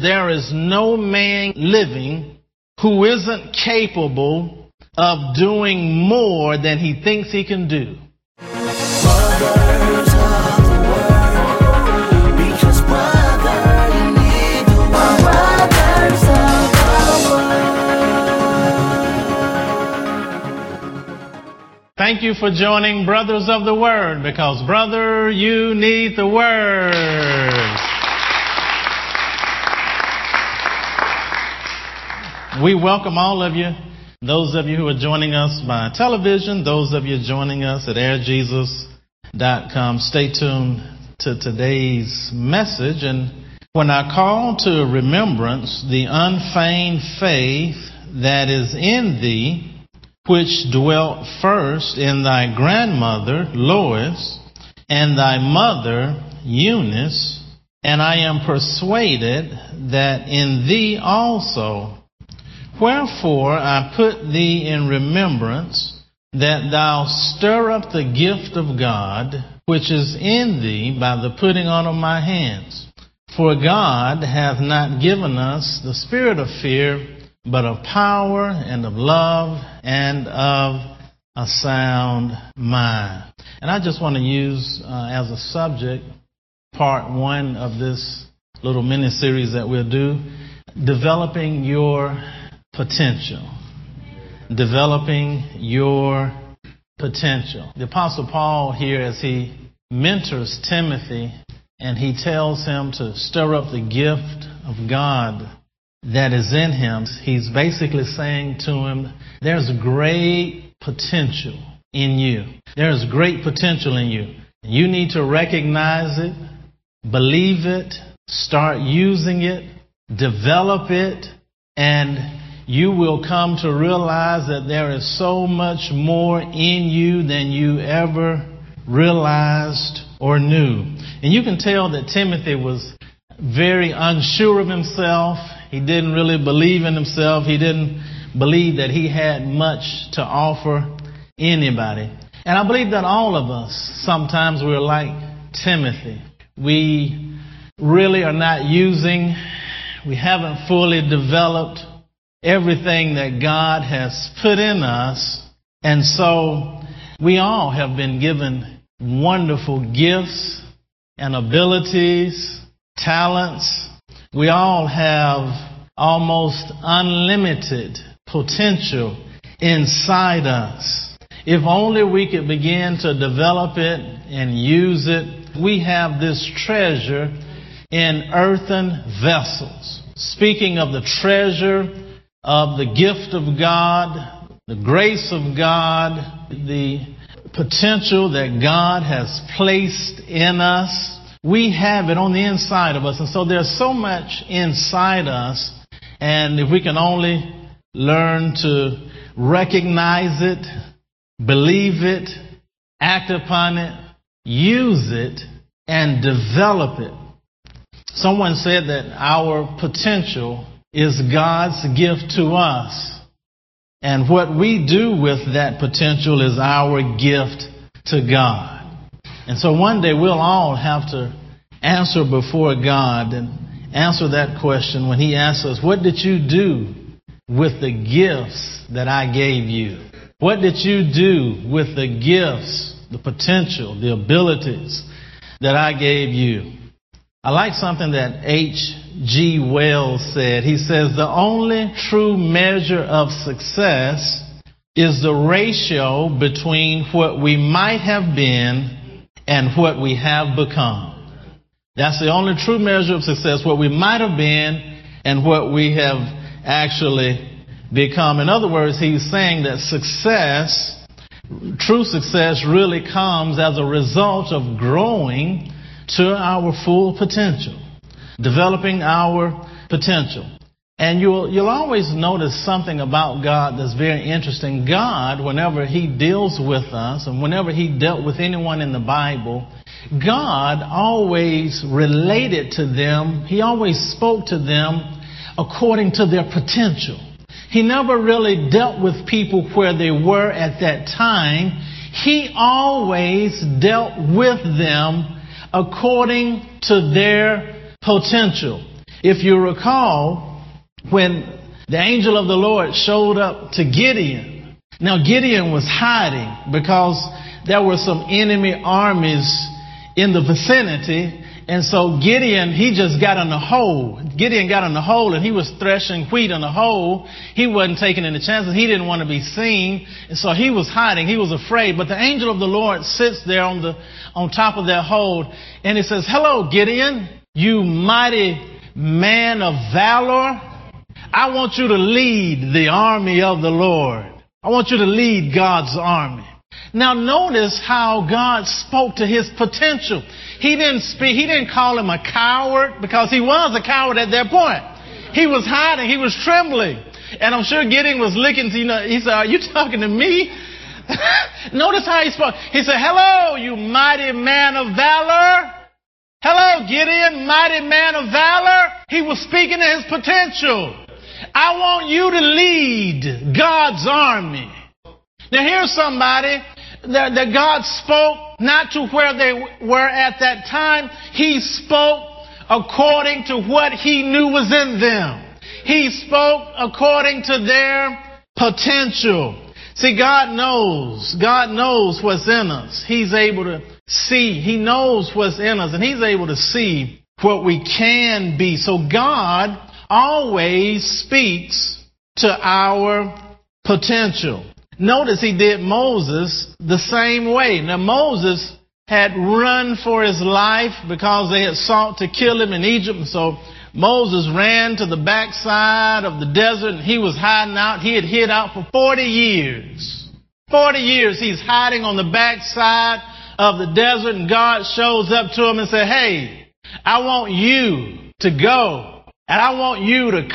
there is no man living who isn't capable of doing more than he thinks he can do. Thank you for joining Brothers of the Word because, brother, you need the Word. We welcome all of you, those of you who are joining us by television, those of you joining us at airjesus.com. Stay tuned to today's message. And when I call to remembrance the unfeigned faith that is in thee, which dwelt first in thy grandmother Lois and thy mother Eunice, and I am persuaded that in thee also. Wherefore I put thee in remembrance that thou stir up the gift of God which is in thee by the putting on of my hands. For God hath not given us the spirit of fear, but of power and of love and of a sound mind. And I just want to use uh, as a subject part one of this little mini series that we'll do, developing your potential. Developing your potential. The Apostle Paul here, as he mentors Timothy and he tells him to stir up the gift of God that is in him, he's basically saying to him, there's great potential in you. There's great potential in you. You need to recognize it, believe it, start using it, develop it, and you will come to realize that there is so much more in you than you ever realized or knew. And you can tell that Timothy was very unsure of himself. He didn't really believe in himself. He didn't believe that he had much to offer anybody. And I believe that all of us, sometimes we're like Timothy. We really are not using, we haven't fully developed everything that God has put in us. And so we all have been given wonderful gifts and abilities, talents. We all have almost unlimited potential inside us. If only we could begin to develop it and use it. We have this treasure in earthen vessels. Speaking of the treasure of the gift of God, the grace of God, the potential that God has placed in us. We have it on the inside of us. And so there's so much inside us. And if we can only learn to recognize it, believe it, act upon it, use it, and develop it. Someone said that our potential is God's gift to us. And what we do with that potential is our gift to God. And so one day we'll all have to answer before God and answer that question when He asks us, What did you do with the gifts that I gave you? What did you do with the gifts, the potential, the abilities that I gave you? I like something that H.G. Wells said. He says, The only true measure of success is the ratio between what we might have been and what we have become. That's the only true measure of success, what we might have been and what we have actually become. In other words, he's saying that success, true success, really comes as a result of growing to our full potential, developing our potential. And you'll, you'll always notice something about God that's very interesting. God, whenever He deals with us, and whenever He dealt with anyone in the Bible, God always related to them, He always spoke to them according to their potential. He never really dealt with people where they were at that time. He always dealt with them according to their potential. If you recall, when the angel of the Lord showed up to Gideon, now Gideon was hiding because there were some enemy armies in the vicinity. And so Gideon, he just got in the hole. Gideon got in the hole and he was threshing wheat in the hole. He wasn't taking any chances. He didn't want to be seen. And so he was hiding. He was afraid. But the angel of the Lord sits there on the, on top of that hole and he says, hello, Gideon, you mighty man of valor. I want you to lead the army of the Lord. I want you to lead God's army. Now notice how God spoke to his potential. He didn't speak, he didn't call him a coward because he was a coward at that point. He was hiding, he was trembling. And I'm sure Gideon was looking to, you know, he said, are you talking to me? notice how he spoke. He said, hello, you mighty man of valor. Hello, Gideon, mighty man of valor. He was speaking to his potential. I want you to lead God's army. Now here's somebody that, that God spoke not to where they were at that time. He spoke according to what he knew was in them. He spoke according to their potential. See, God knows. God knows what's in us. He's able to see. He knows what's in us and he's able to see what we can be. So God always speaks to our potential. Notice he did Moses the same way. Now Moses had run for his life because they had sought to kill him in Egypt. So Moses ran to the backside of the desert and he was hiding out. He had hid out for 40 years. 40 years he's hiding on the backside of the desert and God shows up to him and said, Hey, I want you to go and I want you to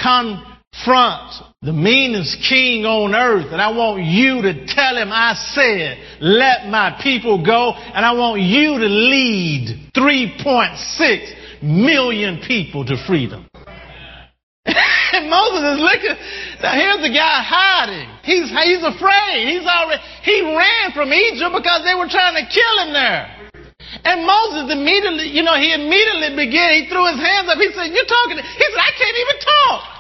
confront the meanest king on earth. And I want you to tell him I said, let my people go. And I want you to lead 3.6 million people to freedom. and Moses is looking. Now here's the guy hiding. He's, he's afraid. He's already, he ran from Egypt because they were trying to kill him there. And Moses immediately, you know, he immediately began, he threw his hands up. He said, you're talking, he said, I can't even talk.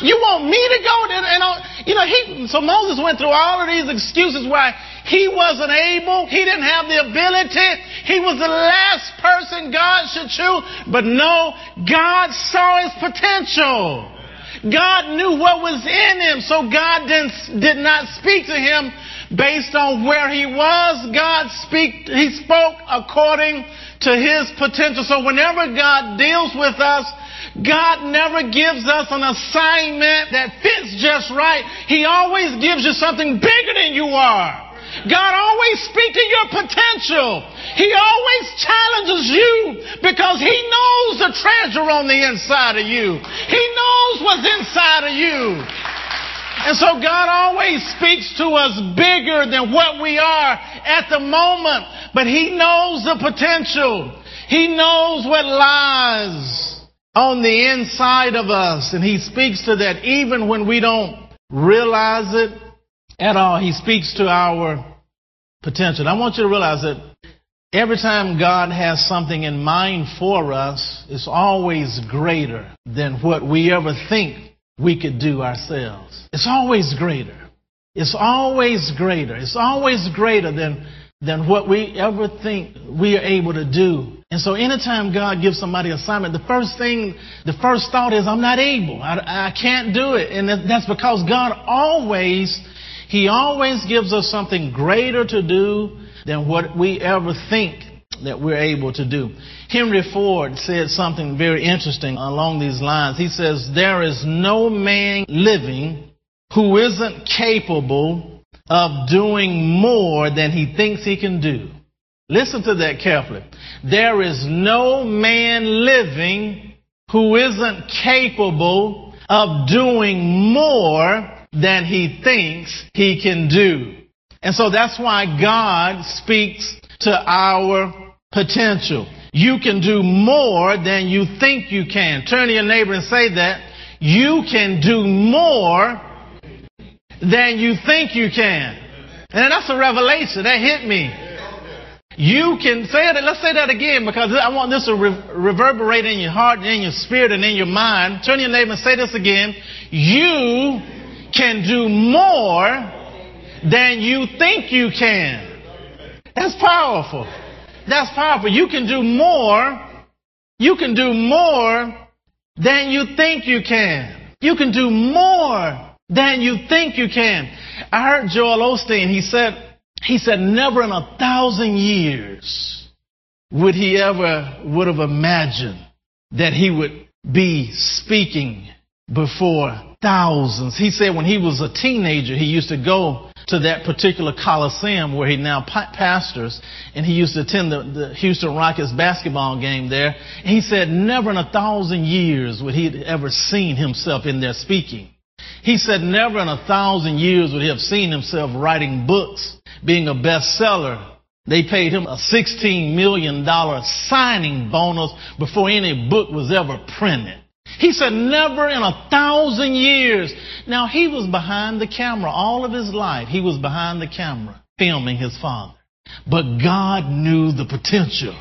You want me to go? And, and you know, he, so Moses went through all of these excuses why he wasn't able. He didn't have the ability. He was the last person God should choose. But no, God saw his potential. God knew what was in him. So God didn't, did not speak to him based on where he was. God speak, he spoke according to his potential. So whenever God deals with us, God never gives us an assignment that fits just right. He always gives you something bigger than you are. God always speaks to your potential. He always challenges you because He knows the treasure on the inside of you. He knows what's inside of you. And so God always speaks to us bigger than what we are at the moment. But He knows the potential. He knows what lies on the inside of us. And He speaks to that even when we don't realize it at all. He speaks to our potential. I want you to realize that every time God has something in mind for us, it's always greater than what we ever think we could do ourselves. It's always greater. It's always greater. It's always greater than, than what we ever think we are able to do and so anytime God gives somebody assignment, the first thing, the first thought is, I'm not able. I, I can't do it. And that's because God always, He always gives us something greater to do than what we ever think that we're able to do. Henry Ford said something very interesting along these lines. He says, there is no man living who isn't capable of doing more than he thinks he can do. Listen to that carefully. There is no man living who isn't capable of doing more than he thinks he can do. And so that's why God speaks to our potential. You can do more than you think you can. Turn to your neighbor and say that. You can do more than you think you can. And that's a revelation. That hit me. You can say it. Let's say that again because I want this to re- reverberate in your heart and in your spirit and in your mind. Turn your name and say this again. You can do more than you think you can. That's powerful. That's powerful. You can do more. You can do more than you think you can. You can do more than you think you can. I heard Joel Osteen. He said, he said, never in a thousand years would he ever would have imagined that he would be speaking before thousands. He said when he was a teenager, he used to go to that particular coliseum where he now pastors, and he used to attend the, the Houston Rockets basketball game there. He said never in a thousand years would he ever seen himself in there speaking. He said never in a thousand years would he have seen himself writing books, being a bestseller. They paid him a $16 million signing bonus before any book was ever printed. He said never in a thousand years. Now he was behind the camera all of his life. He was behind the camera filming his father. But God knew the potential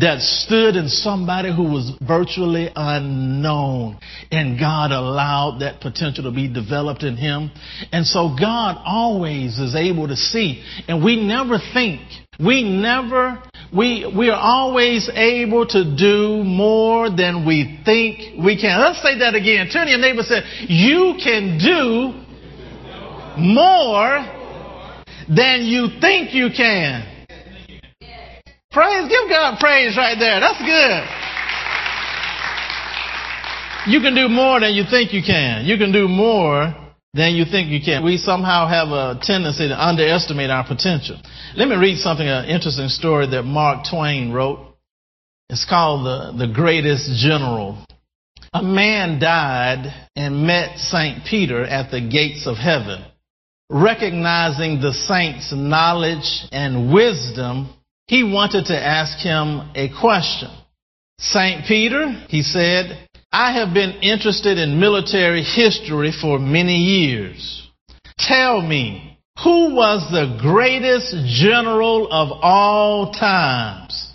that stood in somebody who was virtually unknown. And God allowed that potential to be developed in him. And so God always is able to see. And we never think, we never, we, we are always able to do more than we think we can. Let's say that again. Turn to your neighbor and say, you can do more than you think you can. Praise, give God praise right there. That's good. You can do more than you think you can. You can do more than you think you can. We somehow have a tendency to underestimate our potential. Let me read something, an interesting story that Mark Twain wrote. It's called the, the Greatest General. A man died and met St. Peter at the gates of heaven. Recognizing the saint's knowledge and wisdom, he wanted to ask him a question. St. Peter, he said, I have been interested in military history for many years. Tell me, who was the greatest general of all times?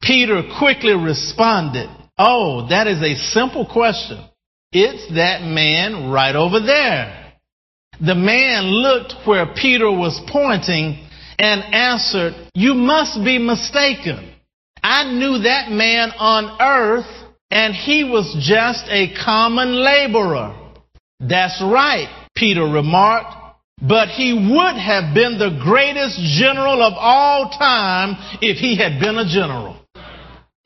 Peter quickly responded, Oh, that is a simple question. It's that man right over there. The man looked where Peter was pointing and answered, You must be mistaken. I knew that man on earth and he was just a common laborer. That's right, Peter remarked. But he would have been the greatest general of all time if he had been a general.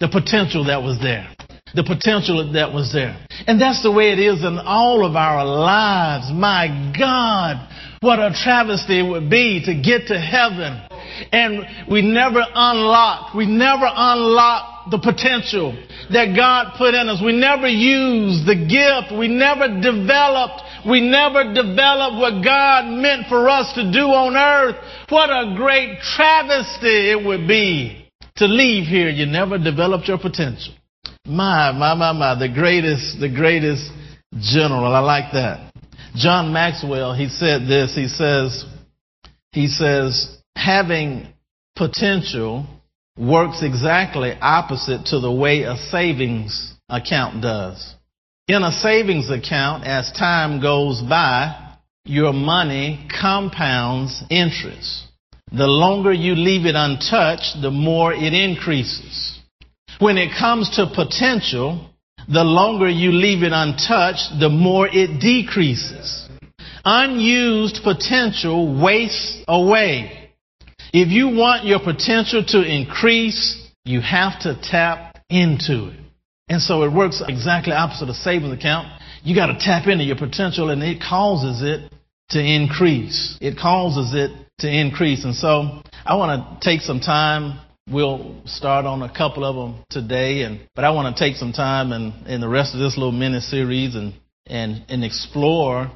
The potential that was there. The potential that was there. And that's the way it is in all of our lives. My God, what a travesty it would be to get to heaven and we never unlock, we never unlock the potential that God put in us. We never used the gift. We never developed, we never developed what God meant for us to do on earth. What a great travesty it would be to leave here. You never developed your potential. My, my, my, my, the greatest, the greatest general. I like that. John Maxwell, he said this. He says, he says, having potential works exactly opposite to the way a savings account does. In a savings account, as time goes by, your money compounds interest. The longer you leave it untouched, the more it increases. When it comes to potential, the longer you leave it untouched, the more it decreases. Unused potential wastes away. If you want your potential to increase, you have to tap into it. And so it works exactly opposite a savings account. You got to tap into your potential and it causes it to increase. It causes it to increase. And so I want to take some time. We'll start on a couple of them today, and but I want to take some time and in the rest of this little mini series and and and explore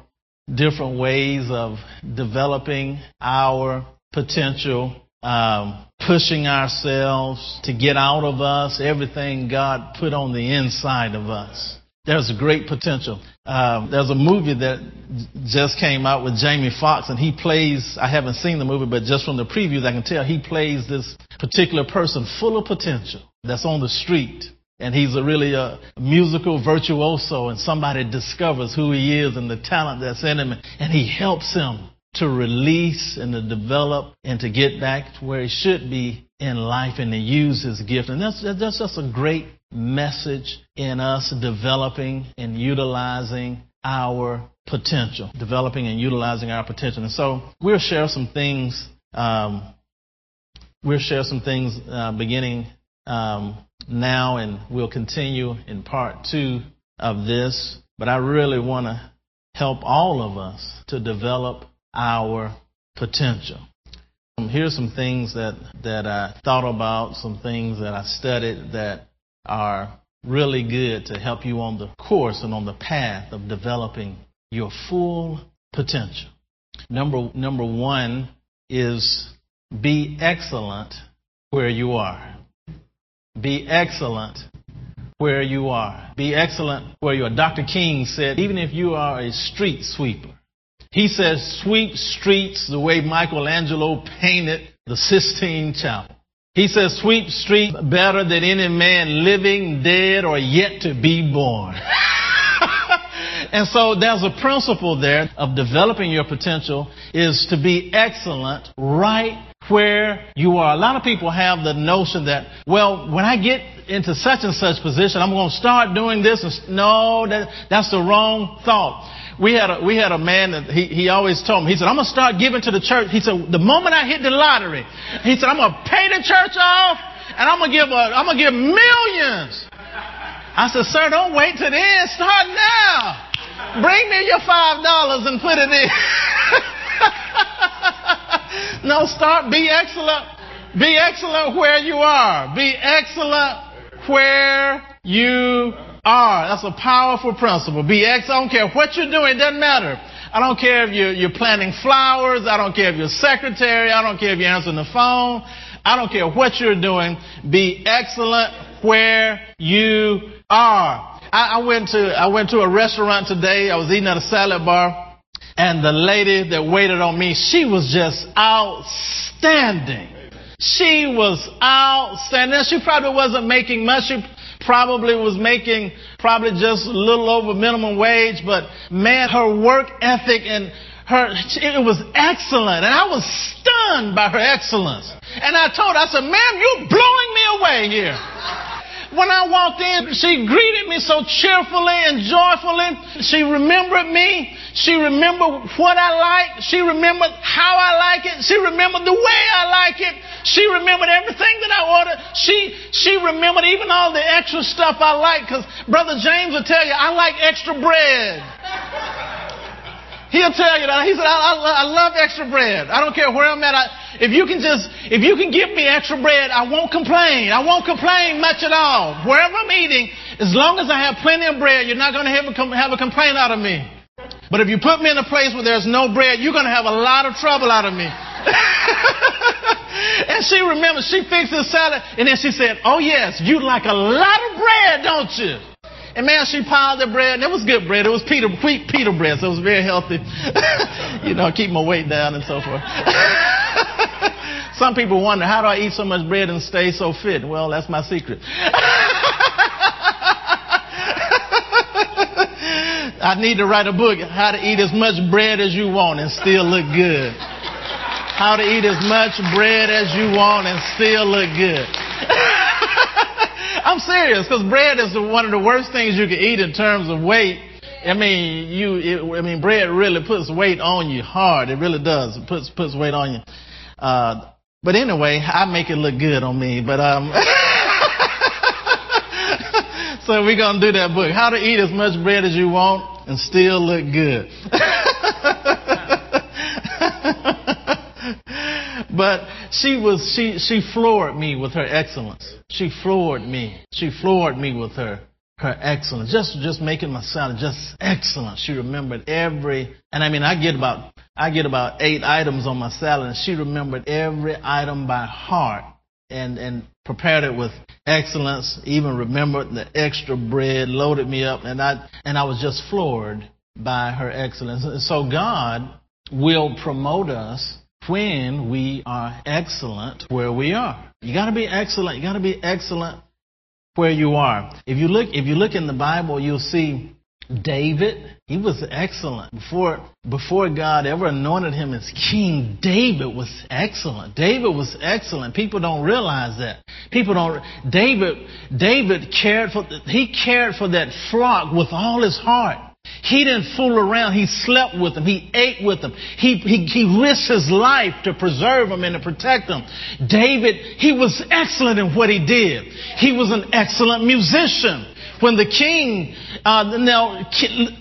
different ways of developing our potential, um, pushing ourselves to get out of us everything God put on the inside of us. There's great potential. Um, there's a movie that just came out with Jamie Foxx, and he plays. I haven't seen the movie, but just from the previews, I can tell he plays this particular person full of potential that's on the street. And he's a really a musical virtuoso, and somebody discovers who he is and the talent that's in him, and he helps him to release and to develop and to get back to where he should be in life and to use his gift. And that's, that's just a great message in us developing and utilizing our potential, developing and utilizing our potential. And so we'll share some things. Um, we'll share some things uh, beginning um, now, and we'll continue in part two of this. But I really want to help all of us to develop our potential. Um, here's some things that, that I thought about, some things that I studied that are really good to help you on the course and on the path of developing your full potential. Number, number one is be excellent where you are. Be excellent where you are. Be excellent where you are. Dr. King said, even if you are a street sweeper, he says, sweep streets the way Michelangelo painted the Sistine Chapel. He says, sweep streets better than any man living, dead, or yet to be born. and so there's a principle there of developing your potential is to be excellent right where you are. A lot of people have the notion that, well, when I get into such and such position, I'm going to start doing this. No, that, that's the wrong thought we had a, we had a man that he, he always told me, he said, I'm going to start giving to the church. He said, the moment I hit the lottery, he said, I'm going to pay the church off and I'm going to give a, I'm going to give millions. I said, sir, don't wait till the end. Start now. Bring me your five dollars and put it in. no, start. Be excellent. Be excellent where you are. Be excellent where you are. That's a powerful principle. Be i don't care what you're doing. It doesn't matter. I don't care if you're, you're planting flowers. I don't care if you're secretary. I don't care if you're answering the phone. I don't care what you're doing. Be excellent where you are. I, I went to I went to a restaurant today. I was eating at a salad bar, and the lady that waited on me, she was just outstanding. She was outstanding. She probably wasn't making much. She probably was making probably just a little over minimum wage, but man, her work ethic and her, it was excellent. And I was stunned by her excellence. And I told her, I said, ma'am, you're blowing me away here. When I walked in, she greeted me so cheerfully and joyfully. She remembered me. She remembered what I like. She remembered how I like it. She remembered the way I like it. She remembered everything that I ordered. She, she remembered even all the extra stuff I like because Brother James will tell you, I like extra bread. He'll tell you that. He said, I, I, I love extra bread. I don't care where I'm at. I, if you can just, if you can give me extra bread, I won't complain. I won't complain much at all. Wherever I'm eating, as long as I have plenty of bread, you're not going to have a, have a complaint out of me. But if you put me in a place where there's no bread, you're going to have a lot of trouble out of me. and she remembered, she fixed the salad, and then she said, Oh, yes, you like a lot of bread, don't you? And man, she piled the bread, and it was good bread. It was pita, wheat pita bread, so it was very healthy. you know, keep my weight down and so forth. Some people wonder, how do I eat so much bread and stay so fit? Well, that's my secret. I need to write a book, How to Eat as Much Bread as You Want and Still Look Good. How to eat as much bread as you want and still look good. I'm serious, because bread is one of the worst things you can eat in terms of weight. I mean, you. It, I mean, bread really puts weight on you hard. It really does. It puts puts weight on you. Uh, but anyway, I make it look good on me. But um, so we're gonna do that book: How to Eat as Much Bread as You Want and Still Look Good. but she was she she floored me with her excellence. She floored me. She floored me with her her excellence. Just just making my salad just excellent. She remembered every and I mean I get about I get about eight items on my salad and she remembered every item by heart and, and prepared it with excellence, even remembered the extra bread, loaded me up, and I, and I was just floored by her excellence. And so God will promote us when we are excellent where we are. You gotta be excellent. You gotta be excellent where you are. If you look, if you look in the Bible, you'll see David, he was excellent. Before, before God ever anointed him as king, David was excellent. David was excellent. People don't realize that. People don't, David, David cared for, he cared for that flock with all his heart. He didn't fool around. He slept with them. He ate with them. He, he, he risked his life to preserve them and to protect them. David, he was excellent in what he did. He was an excellent musician. When the king, uh, now,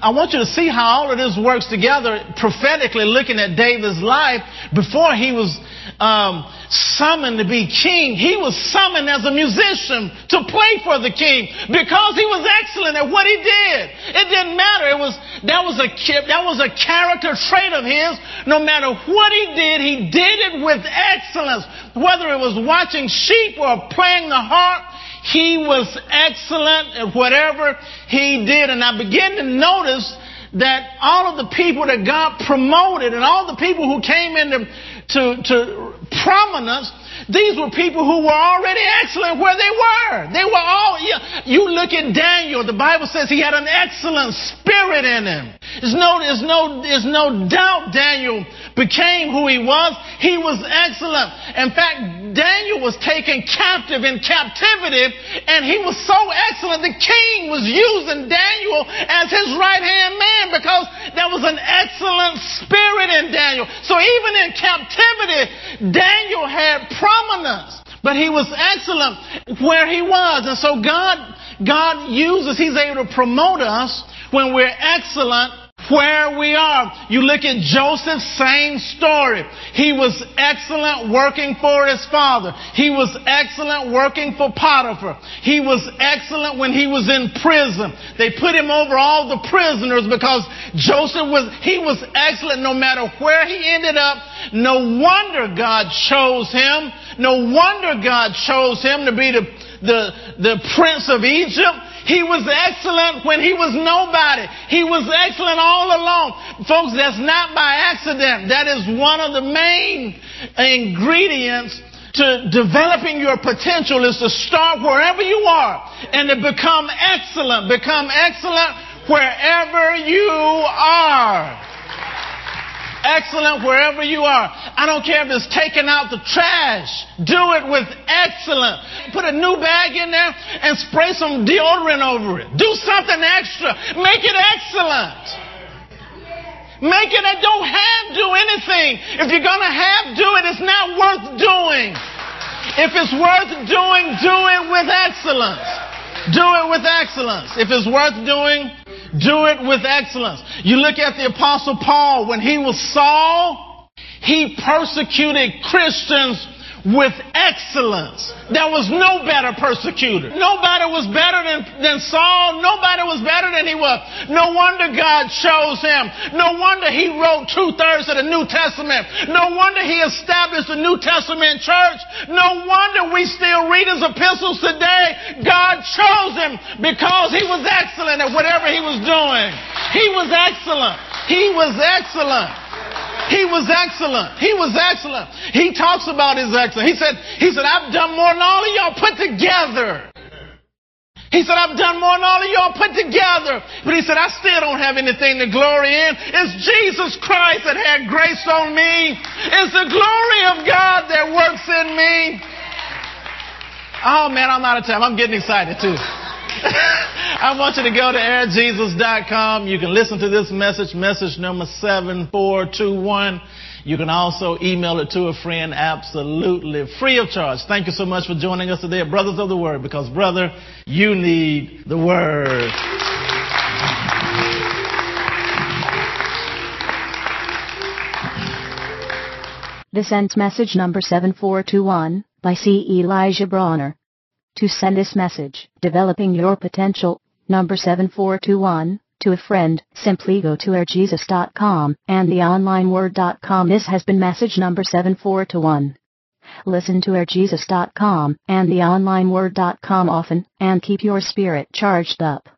I want you to see how all of this works together prophetically looking at David's life before he was um, summoned to be king, he was summoned as a musician to play for the king because he was excellent at what he did. It didn't matter. It was that was a that was a character trait of his. No matter what he did, he did it with excellence. Whether it was watching sheep or playing the harp, he was excellent at whatever he did. And I began to notice that all of the people that God promoted and all the people who came into to, to prominence, these were people who were already excellent where they were. They were all, you look at Daniel, the Bible says he had an excellent spirit in him. There's no, there's no, there's no doubt Daniel became who he was. He was excellent. In fact, Daniel was taken captive in captivity and he was so excellent. The king was using Daniel as his right hand man because there was an excellent spirit in Daniel. So even in captivity, Daniel had But he was excellent where he was. And so God, God uses, He's able to promote us when we're excellent where we are. You look at Joseph, same story. He was excellent working for his father. He was excellent working for Potiphar. He was excellent when he was in prison. They put him over all the prisoners because Joseph was, he was excellent no matter where he ended up. No wonder God chose him. No wonder God chose him to be the, the, the prince of Egypt. He was excellent when he was nobody. He was excellent all along. Folks, that's not by accident. That is one of the main ingredients to developing your potential is to start wherever you are and to become excellent. Become excellent wherever you are excellent wherever you are. I don't care if it's taking out the trash. Do it with excellence. Put a new bag in there and spray some deodorant over it. Do something extra. Make it excellent. Make it, don't have do anything. If you're going to have do it, it's not worth doing. If it's worth doing, do it with excellence. Do it with excellence. If it's worth doing, do it with excellence. You look at the apostle Paul when he was Saul, he persecuted Christians with excellence. There was no better persecutor. Nobody was better than, than Saul. Nobody was better than he was. No wonder God chose him. No wonder he wrote two thirds of the New Testament. No wonder he established the New Testament church. No wonder we still read his epistles today. God chose him because he was excellent at whatever he was doing. He was excellent. He was excellent. He was excellent. He was excellent. He talks about his excellence. He said, he said, I've done more than all of y'all put together. He said, I've done more than all of y'all put together. But he said, I still don't have anything to glory in. It's Jesus Christ that had grace on me. It's the glory of God that works in me. Oh man, I'm out of time. I'm getting excited too. I want you to go to airjesus.com. You can listen to this message, message number 7421. You can also email it to a friend absolutely free of charge. Thank you so much for joining us today Brothers of the Word because, brother, you need the Word. This ends message number 7421 by C. Elijah Bronner. To send this message, Developing Your Potential, number 7421, to a friend, simply go to airjesus.com and theonlineword.com. This has been message number 7421. Listen to airjesus.com and the onlineword.com often and keep your spirit charged up.